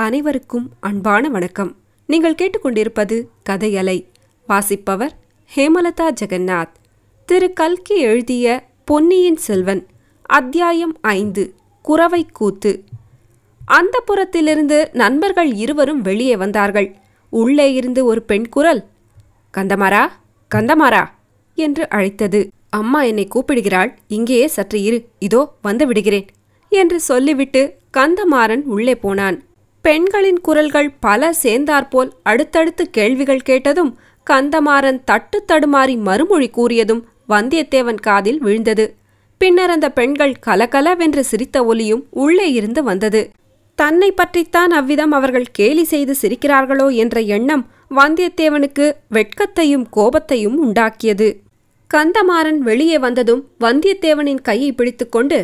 அனைவருக்கும் அன்பான வணக்கம். நீங்கள் கேட்டுக்கொண்டிருப்பது கதையலை. வாசிப்பவர் ஹேமலதா ஜெகநாத். திரு கல்கி எழுதிய பொன்னியின் செல்வன் அத்தியாயம் ஐந்து குறவை கூத்து. அந்த புறத்திலிருந்து நண்பர்கள் இருவரும் வெளியே வந்தார்கள். உள்ளே இருந்து ஒரு பெண் குரல் கந்தமாரா கந்தமாரா என்று அழைத்தது. அம்மா என்னை கூப்பிடுகிறாள். இங்கேயே சற்று இரு. இதோ வந்து விடுகிறேன் என்று சொல்லிவிட்டு கந்தமாறன் உள்ளே போனான். பெண்களின் குரல்கள் பல சேர்ந்தாற்போல் அடுத்தடுத்து கேள்விகள் கேட்டதும் கந்தமாறன் தட்டு தடுமாறி மறுமொழி கூறியதும் வந்தியத்தேவன் காதில் விழுந்தது. பின்னர் அந்த பெண்கள் கலகலவென்று சிரித்த ஒலியும் உள்ளே இருந்து வந்தது. தன்னை பற்றித்தான் அவ்விதம் அவர்கள் கேலி செய்து சிரிக்கிறார்களோ என்ற எண்ணம் வந்தியத்தேவனுக்கு வெட்கத்தையும் கோபத்தையும் உண்டாக்கியது. கந்தமாறன் வெளியே வந்ததும் வந்தியத்தேவனின் கையை பிடித்துக்கொண்டு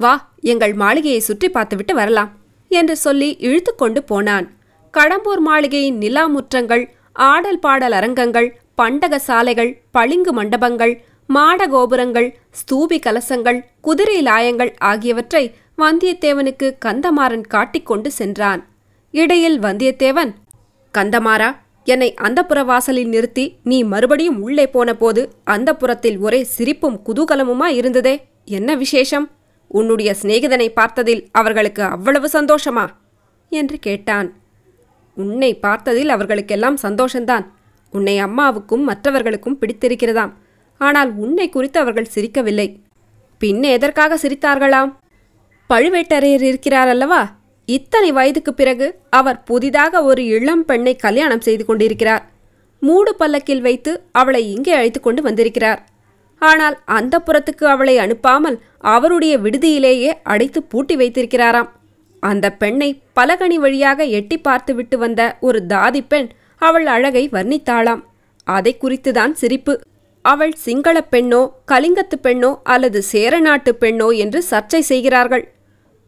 வா எங்கள் மாளிகையை சுற்றி பார்த்துவிட்டு வரலாம். என்று சொல்லி இழுத்துக்கொண்டு போனான். கடம்பூர் மாளிகையின் நிலா முற்றங்கள் ஆடல் பாடல் அரங்கங்கள் பண்டக சாலைகள் பளிங்கு மண்டபங்கள் மாட கோபுரங்கள் ஸ்தூபி கலசங்கள் குதிரை லாயங்கள் ஆகியவற்றை வந்தியத்தேவனுக்கு கந்தமாறன் காட்டிக்கொண்டு சென்றான். இடையில் வந்தியத்தேவன் கந்தமாறா என்னை அந்த வாசலில் நிறுத்தி நீ மறுபடியும் உள்ளே போன போது அந்தப்புறத்தில் ஒரே சிரிப்பும் குதூகலமுமா இருந்ததே? என்ன விசேஷம்? உன்னுடைய சிநேகிதனை பார்த்ததில் அவர்களுக்கு அவ்வளவு சந்தோஷமா? என்று கேட்டான். உன்னை பார்த்ததில் அவர்களுக்கெல்லாம் சந்தோஷந்தான். உன்னை அம்மாவுக்கும் மற்றவர்களுக்கும் பிடித்திருக்கிறதாம். ஆனால் உன்னை குறித்து அவர்கள் சிரிக்கவில்லை. பின்ன எதற்காக சிரித்தார்களாம்? பழுவேட்டரையர் இருக்கிறார் அல்லவா இத்தனை வயதுக்குப் பிறகு அவர் புதிதாக ஒரு இளம் பெண்ணை கல்யாணம் செய்து கொண்டிருக்கிறார். மூடு பல்லக்கில் வைத்து அவளை இங்கே அழைத்து கொண்டு வந்திருக்கிறார். ஆனால் அந்த புறத்துக்கு அவளை அனுப்பாமல் அவருடைய விடுதியிலேயே அடைத்து பூட்டி வைத்திருக்கிறாராம். அந்த பெண்ணை பலகனி வழியாக எட்டி பார்த்துவிட்டு வந்த ஒரு தாதி பெண் அவள் அழகை வர்ணித்தாளாம். அதை குறித்துதான் சிரிப்பு. அவள் சிங்களப் பெண்ணோ கலிங்கத்து பெண்ணோ அல்லது சேரநாட்டு பெண்ணோ என்று சர்ச்சை செய்கிறார்கள்.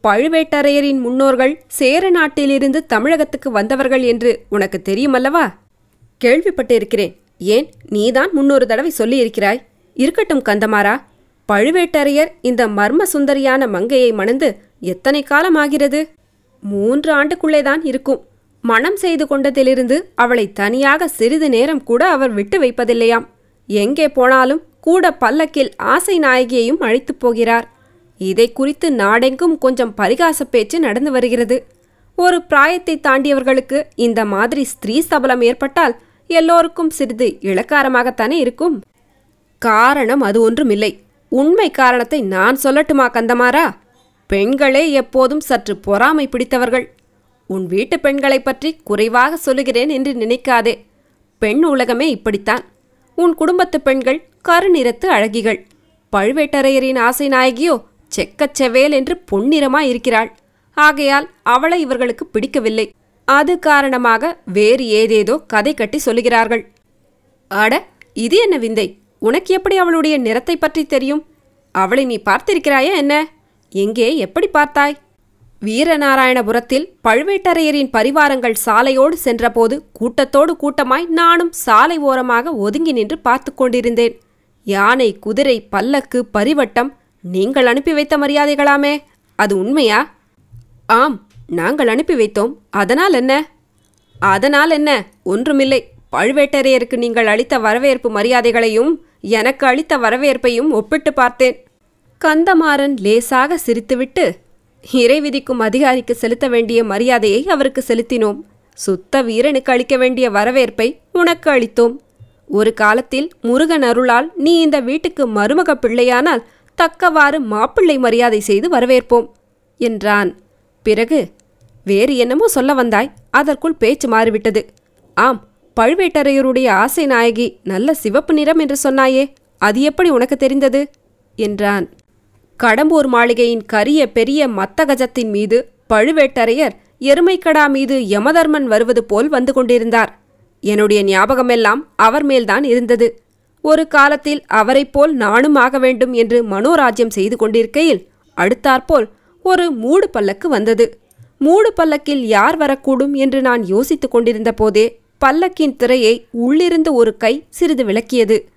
பழுவேட்டரையரின் முன்னோர்கள் சேர நாட்டிலிருந்து தமிழகத்துக்கு வந்தவர்கள் என்று உனக்கு தெரியுமல்லவா? கேள்விப்பட்டிருக்கிறேன். ஏன் நீதான் முன்னொரு தடவை சொல்லியிருக்கிறாய்? இருக்கட்டும் கந்தமாரா பழுவேட்டரையர் இந்த மர்ம சுந்தரியான மங்கையை மணந்து எத்தனை காலம் ஆகிறது மூன்று ஆண்டுக்குள்ளேதான் இருக்கும். மனம் செய்து கொண்டதிலிருந்து அவளை தனியாக சிறிது நேரம் கூட அவர் விட்டு வைப்பதில்லையாம். எங்கே போனாலும் கூட பல்லக்கில் ஆசை நாயகியையும் அழைத்துப் போகிறார். இதை குறித்து நாடெங்கும் கொஞ்சம் பரிகாச பேச்சு நடந்து வருகிறது. ஒரு பிராயத்தை தாண்டியவர்களுக்கு இந்த மாதிரி ஸ்திரீ சபலம் ஏற்பட்டால் எல்லோருக்கும் சிறிது இளக்காரமாகத்தானே இருக்கும்? காரணம் அது ஒன்றுமில்லை. உண்மை காரணத்தை நான் சொல்லட்டுமா கந்தமாரா பெண்களே எப்போதும் சற்று பொறாமை பிடித்தவர்கள். உன் வீட்டு பெண்களைப் பற்றி குறைவாக சொல்லுகிறேன் என்று நினைக்காதே. பெண் உலகமே இப்படித்தான். உன் குடும்பத்து பெண்கள் கருநிறத்து அழகிகள். பழுவேட்டரையரின் ஆசை நாயகியோ செக்கச் செவேல் என்று பொன்னிறமாய் இருக்கிறாள். ஆகையால் அவளை இவர்களுக்கு பிடிக்கவில்லை. அது காரணமாக வேறு ஏதேதோ கதை கட்டி சொல்லுகிறார்கள். அட இது என்ன விந்தை? உனக்கு எப்படி அவளுடைய நிறத்தை பற்றி தெரியும்? அவளை நீ பார்த்திருக்கிறாயா என்ன? எங்கே எப்படி பார்த்தாய்? வீரநாராயணபுரத்தில் பழுவேட்டரையரின் பரிவாரங்கள் சாலையோடு சென்றபோது கூட்டத்தோடு கூட்டமாய் நானும் சாலை ஓரமாக ஒதுங்கி நின்று பார்த்து கொண்டிருந்தேன். யானை குதிரை பல்லக்கு பரிவட்டம் நீங்கள் அனுப்பி வைத்த மரியாதைகளாமே அது உண்மையா? ஆம் நாங்கள் அனுப்பி வைத்தோம் அதனால் என்ன? அதனால் என்ன? ஒன்றுமில்லை. பழுவேட்டரையருக்கு நீங்கள் அளித்த வரவேற்பு மரியாதைகளையும் எனக்கு அளித்த வரவேற்பையும் ஒப்பிட்டு பார்த்தேன். கந்தமாறன் லேசாக சிரித்துவிட்டு இறை விதிக்கும் அதிகாரிக்கு செலுத்த வேண்டிய மரியாதையை அவருக்கு செலுத்தினோம். சுத்த வீரனுக்கு அளிக்க வேண்டிய வரவேற்பை உனக்கு அளித்தோம். ஒரு காலத்தில் முருகன் அருளால் நீ இந்த வீட்டுக்கு மருமக பிள்ளையானால் தக்கவாறு மாப்பிள்ளை மரியாதை செய்து வரவேற்போம் என்றான். பிறகு வேறு என்னமோ சொல்ல வந்தாய் அதற்குள் பேச்சு மாறிவிட்டது. ஆம் பழுவேட்டரையருடைய ஆசை நாயகி நல்ல சிவப்பு நிறம் என்று சொன்னாயே அது எப்படி உனக்கு தெரிந்தது? என்றான். கடம்பூர் மாளிகையின் கரிய பெரிய மத்தகஜத்தின் மீது பழுவேட்டரையர் எருமைக்கடா மீது யமதர்மன் வருவது போல் வந்து கொண்டிருந்தார். என்னுடைய ஞாபகமெல்லாம் அவர் மேல்தான் இருந்தது. ஒரு காலத்தில் அவரைப் போல் நானும் ஆக வேண்டும் என்று மனோராஜ்யம் செய்து கொண்டிருக்கையில் அடுத்தாற்போல் ஒரு மூடு பல்லக்கு வந்தது. மூடு பல்லக்கில் யார் வரக்கூடும் என்று நான் யோசித்துக் கொண்டிருந்த போதே பல்லக்கின் திரையை உள்ளிருந்து ஒரு கை சிறிது விளக்கியது.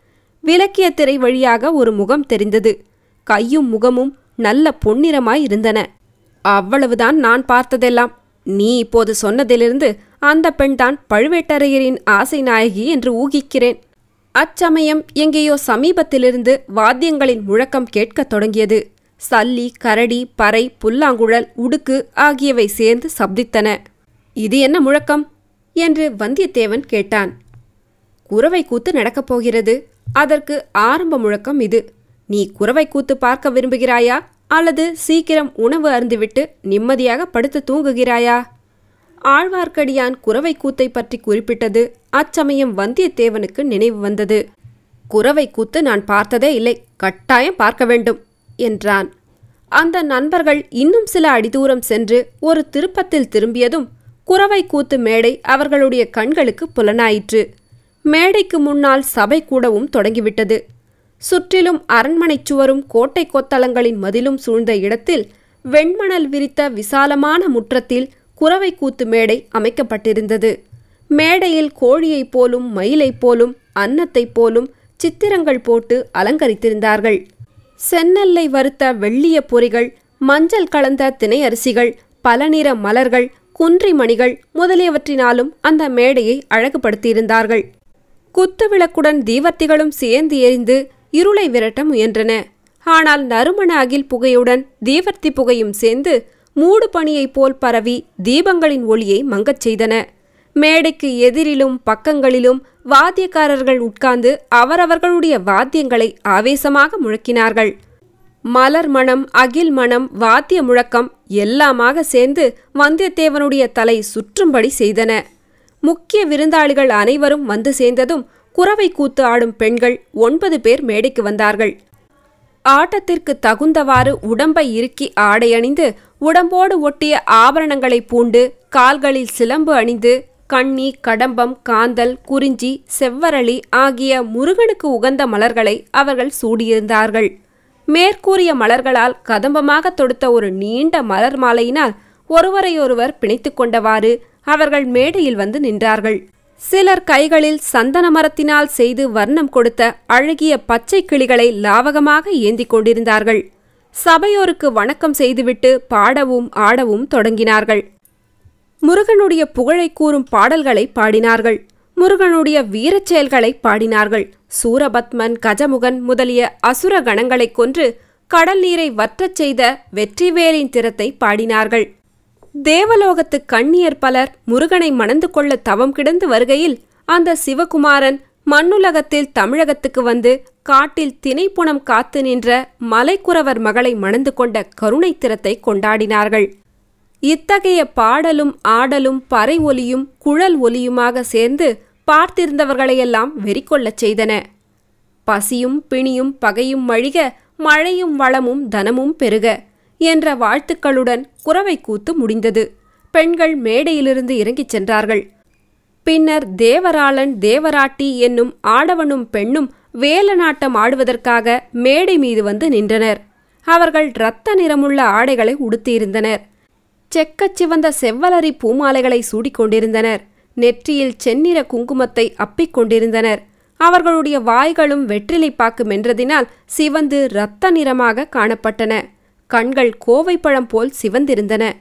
விளக்கிய திரை வழியாக ஒரு முகம் தெரிந்தது. கையும் முகமும் நல்ல பொன்னிறமாய் இருந்தன. அவ்வளவுதான் நான் பார்த்ததெல்லாம். நீ இப்போது சொன்னதிலிருந்து அந்த பெண்தான் பழுவேட்டரையரின் ஆசை நாயகி என்று ஊகிக்கிறேன். அச்சமயம் எங்கேயோ சமீபத்திலிருந்து வாத்தியங்களின் முழக்கம் கேட்கத் தொடங்கியது. சல்லி கரடி பறை புல்லாங்குழல் உடுக்கு ஆகியவை சேர்ந்து சப்தித்தன. இது என்ன முழக்கம்? என்று வந்தியத்தேவன் கேட்டான். குறவை கூத்து நடக்கப் போகிறது. அதற்கு ஆரம்ப முழக்கம் இது. நீ குறவை கூத்து பார்க்க விரும்புகிறாயா? அல்லது சீக்கிரம் உணவு அருந்துவிட்டு நிம்மதியாக படுத்து தூங்குகிறாயா? ஆழ்வார்க்கடியான் குறவை கூத்தை பற்றி குறிப்பிட்டது அச்சமயம் வந்தியத்தேவனுக்கு நினைவு வந்தது. குறவை கூத்து நான் பார்த்ததே இல்லை. கட்டாயம் பார்க்க வேண்டும் என்றான். அந்த நண்பர்கள் இன்னும் சில அடிதூரம் சென்று ஒரு திருப்பத்தில் திரும்பியதும் குறவை கூத்து மேடை அவர்களுடைய கண்களுக்கு புலனாயிற்று. மேடைக்கு முன்னால் சபை கூடவும் தொடங்கிவிட்டது. சுற்றிலும் அரண்மனைச் சுவரும் கோட்டை கொத்தளங்களின் மதிலும் சூழ்ந்த இடத்தில் வெண்மணல் விரித்த விசாலமான முற்றத்தில் குறவை கூத்து மேடை அமைக்கப்பட்டிருந்தது. மேடையில் கோழியைப் போலும் மயிலைப் போலும் அன்னத்தைப் போலும் சித்திரங்கள் போட்டு அலங்கரித்திருந்தார்கள். செந்நெல்லை வறுத்த வெள்ளிய பொறிகள் மஞ்சள் கலந்த திணையரிசிகள் பல நிற மலர்கள் குன்றி மணிகள் முதலியவற்றினாலும் அந்த மேடையை அழகுபடுத்தியிருந்தார்கள். குத்துவிளக்குடன் தீவர்த்திகளும் சேர்ந்து எரிந்து இருளை விரட்ட முயன்றன. ஆனால் நறுமண அகில் புகையுடன் தீவர்த்தி புகையும் சேர்ந்து மூடு பணியைப் போல் பரவி தீபங்களின் ஒளியை மங்கச் செய்தன. மேடைக்கு எதிரிலும் பக்கங்களிலும் வாத்தியக்காரர்கள் உட்கார்ந்து அவரவர்களுடைய வாத்தியங்களை ஆவேசமாக முழக்கினார்கள். மலர் மணம் அகில் மணம் வாத்திய முழக்கம் எல்லாமாக சேர்ந்து வந்தியத்தேவனுடைய தலை சுற்றும்படி செய்தன. முக்கிய விருந்தாளிகள் அனைவரும் வந்து சேர்ந்ததும் குறவை கூத்து ஆடும் பெண்கள் ஒன்பது பேர் மேடைக்கு வந்தார்கள். ஆட்டத்திற்கு தகுந்தவாறு உடம்பை இறுக்கி ஆடையணிந்து உடம்போடு ஒட்டிய ஆபரணங்களை பூண்டு கால்களில் சிலம்பு அணிந்து கண்ணி கடம்பம் காந்தல் குறிஞ்சி செவ்வரளி ஆகிய முருகனுக்கு உகந்த மலர்களை அவர்கள் சூடியிருந்தார்கள். மேற்கூறிய மலர்களால் கதம்பமாக தொடுத்த ஒரு நீண்ட மலர் மாலையினால் ஒருவரையொருவர் பிணைத்து கொண்டவாறு அவர்கள் மேடையில் வந்து நின்றார்கள். சிலர் கைகளில் சந்தன மரத்தினால் செய்து வர்ணம் கொடுத்த அழகிய பச்சை கிளிகளை லாவகமாக ஏந்திக் கொண்டிருந்தார்கள். சபையோருக்கு வணக்கம் செய்துவிட்டு பாடவும் ஆடவும் தொடங்கினார்கள். முருகனுடைய புகழை கூறும் பாடல்களை பாடினார்கள். முருகனுடைய வீரச் செயல்களை பாடினார்கள். சூரபத்மன் கஜமுகன் முதலிய அசுர கணங்களைக் கொன்று கடல் நீரை வற்றச் செய்த வெற்றிவேலின் திறத்தை பாடினார்கள். தேவலோகத்து கண்ணியர் பலர் முருகனை மணந்து கொள்ள தவம் கிடந்து வருகையில் அந்த சிவகுமாரன் மண்ணுலகத்தில் தமிழகத்துக்கு வந்து காட்டில் திணைப்புணம் காத்து நின்ற மலைக்குறவர் மகளை மணந்து கொண்ட கருணை திறத்தை கொண்டாடினார்கள். இத்தகைய பாடலும் ஆடலும் பறை ஒலியும் குழல் ஒலியுமாக சேர்ந்து பார்த்திருந்தவர்களையெல்லாம் வெறிக்கொள்ளச் செய்தன. பசியும் பிணியும் பகையும் மழிக மழையும் வளமும் தனமும் பெருக என்ற வாழ்த்துக்களுடன் குறவை கூத்து முடிந்தது. பெண்கள் மேடையிலிருந்து இறங்கிச் சென்றார்கள். பின்னர் தேவராளன் தேவராட்டி என்னும் ஆடவனும் பெண்ணும் வேலநாட்டம் ஆடுவதற்காக மேடை மீது வந்து நின்றனர். அவர்கள் இரத்த நிறமுள்ள ஆடைகளை உடுத்தியிருந்தனர். செக்கச் சிவந்த செவ்வலரி பூமாலைகளை சூடிக்கொண்டிருந்தனர். நெற்றியில் செந்நிற குங்குமத்தை அப்பிக் கொண்டிருந்தனர். அவர்களுடைய வாய்களும் வெற்றிலை பாக்கு மென்றதினால் சிவந்து இரத்த நிறமாக காணப்பட்டன. கண்கள் கோவைப்பழம் போல் சிவந்திருந்தன.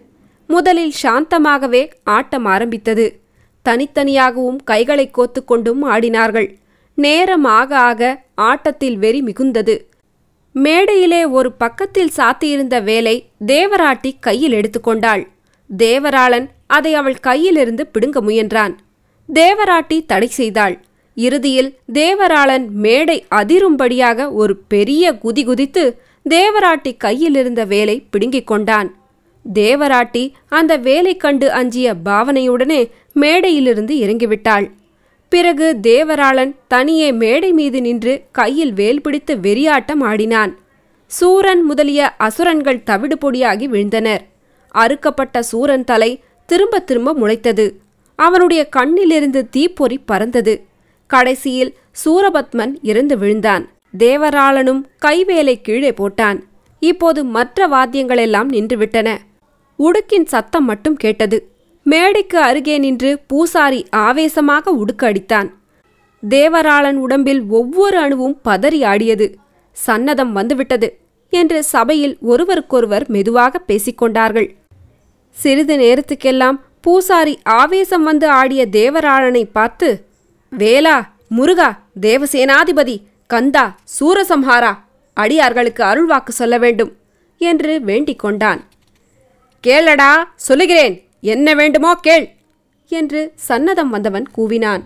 முதலில் சாந்தமாகவே ஆட்டம் ஆரம்பித்தது. தனித்தனியாகவும் கைகளை கோத்துக்கொண்டும் ஆடினார்கள். நேரம் ஆக ஆக ஆட்டத்தில் வெறி மிகுந்தது. மேடையிலே ஒரு பக்கத்தில் சாத்தியிருந்த வேலை தேவராட்டி கையில் எடுத்துக்கொண்டாள் தேவராளன் அதை அவள் கையிலிருந்து பிடுங்க முயன்றான். தேவராட்டி தடை செய்தாள். இறுதியில் தேவராளன் மேடை அதிரும்படியாக ஒரு பெரிய குதி குதித்து தேவராட்டி கையிலிருந்த வேலை பிடுங்கிக் கொண்டான். தேவராட்டி அந்த வேலை கண்டு அஞ்சிய பாவனையுடனே மேடையிலிருந்து இறங்கிவிட்டாள். பிறகு தேவராளன் தனியே மேடை மீது நின்று கையில் வேல் பிடித்து வெறியாட்டம் ஆடினான். சூரன் முதலிய அசுரன்கள் தவிடு பொடியாகி விழுந்தனர். அறுக்கப்பட்ட சூரன் தலை திரும்ப திரும்ப முளைத்தது. அவனுடைய கண்ணிலிருந்து தீப்பொறி பறந்தது. கடைசியில் சூரபத்மன் இறந்து விழுந்தான். தேவராளனும் கைவேலை கீழே போட்டான். இப்போது மற்ற வாத்தியங்களெல்லாம் நின்றுவிட்டன. உடுக்கின் சத்தம் மட்டும் கேட்டது. மேடைக்கு அருகே நின்று பூசாரி ஆவேசமாக உடுக்கு அடித்தான். தேவராளன் உடம்பில் ஒவ்வொரு அணுவும் பதறி ஆடியது. சன்னதம் வந்துவிட்டது என்று சபையில் ஒருவருக்கொருவர் மெதுவாக பேசிக்கொண்டார்கள். சிறிது நேரத்துக்கெல்லாம் பூசாரி ஆவேசம் வந்து ஆடிய தேவராளனை பார்த்து வேலா முருகா தேவசேனாதிபதி கந்தா சூரசம்ஹாரா அடியார்களுக்கு அருள்வாக்கு சொல்ல வேண்டும் என்று வேண்டிக் கொண்டான். கேளடா சொல்லுகிறேன் என்ன வேண்டுமோ கேள் என்று சன்னதம் வந்தவன் கூவினான்.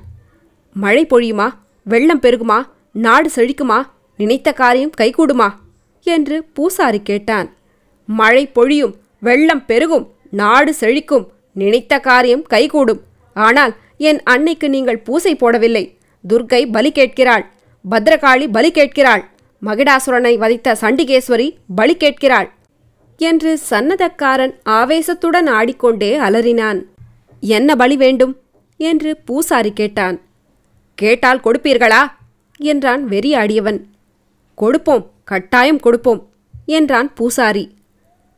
மழை பொழியுமா? வெள்ளம் பெருகுமா? நாடு செழிக்குமா? நினைத்த காரியம் கைகூடுமா? என்று பூசாரி கேட்டான். மழை பொழியும் வெள்ளம் பெருகும் நாடு செழிக்கும். நினைத்த காரியம் கைகூடும். ஆனால் என் அன்னைக்கு நீங்கள் பூசை போடவில்லை. துர்க்கை பலி கேட்கிறாள். பத்ரகாளி பலி கேட்கிறாள். மகிடாசுரனை வதைத்த சண்டிகேஸ்வரி பலி கேட்கிறாள். என்று சன்னதக்காரன் ஆவேசத்துடன் ஆடிக்கொண்டே அலறினான். என்ன பலி வேண்டும்? என்று பூசாரி கேட்டான். கேட்டால் கொடுப்பீர்களா? என்றான் வெறியாடியவன். கொடுப்போம் கட்டாயம் கொடுப்போம் என்றான் பூசாரி.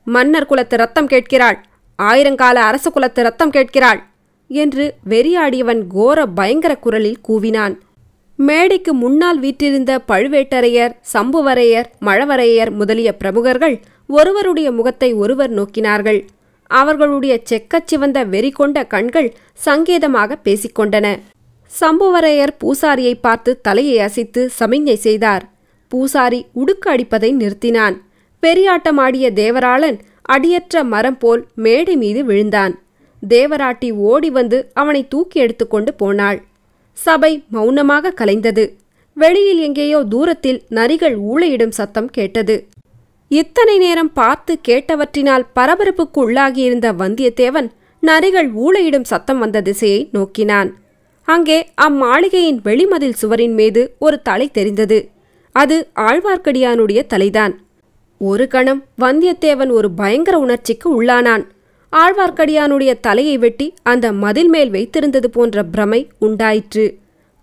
மன்னர் குலத்து ரத்தம் கேட்கிறாள். ஆயிரங்கால அரச குலத்து ரத்தம் கேட்கிறாள் என்று வெறியாடியவன் கோர பயங்கர குரலில் கூவினான். மேடைக்கு முன்னால் வீற்றிருந்த பழுவேட்டரையர் சம்புவரையர் மழவரையர் முதலிய பிரமுகர்கள் ஒருவருடைய முகத்தை ஒருவர் நோக்கினார்கள். அவர்களுடைய செக்கச் சிவந்த வெறி கொண்ட கண்கள் சங்கேதமாக பேசிக்கொண்டன. சம்புவரையர் பூசாரியை பார்த்து தலையை அசைத்து சமிஞ்ஞை செய்தார். பூசாரி உடுக்கு அடிப்பதை நிறுத்தினான். பெரியாட்டமாடிய தேவராளன் அடியற்ற மரம் போல் மேடை மீது விழுந்தான். தேவராட்டி ஓடி வந்து அவனை தூக்கி எடுத்துக்கொண்டு போனாள். சபை மௌனமாக கலைந்தது. வெளியில் எங்கேயோ தூரத்தில் நரிகள் ஊளையிடும் சத்தம் கேட்டது. இத்தனை நேரம் பார்த்து கேட்டவற்றினால் பரபரப்புக்கு உள்ளாகியிருந்த வந்தியத்தேவன் நரிகள் ஊளையிடும் சத்தம் வந்த திசையை நோக்கினான். அங்கே அம்மாளிகையின் வெளிமதில் சுவரின் மீது ஒரு தலை தெரிந்தது. அது ஆழ்வார்க்கடியானுடைய தலைதான். ஒரு கணம் வந்தியத்தேவன் ஒரு பயங்கர உணர்ச்சிக்கு உள்ளானான். ஆழ்வார்க்கடியானுடைய தலையை வெட்டி அந்த மதில் மேல் வைத்திருந்தது போன்ற பிரமை உண்டாயிற்று.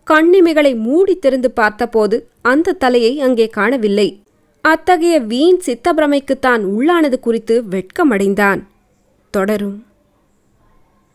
கண்ணிமைகளை மூடி திறந்து பார்த்தபோது அந்த தலையை அங்கே காணவில்லை. அத்தகைய வீண் சித்தப்பிரமைக்குத்தான் உள்ளானது குறித்து வெட்கமடைந்தான். தொடரும்.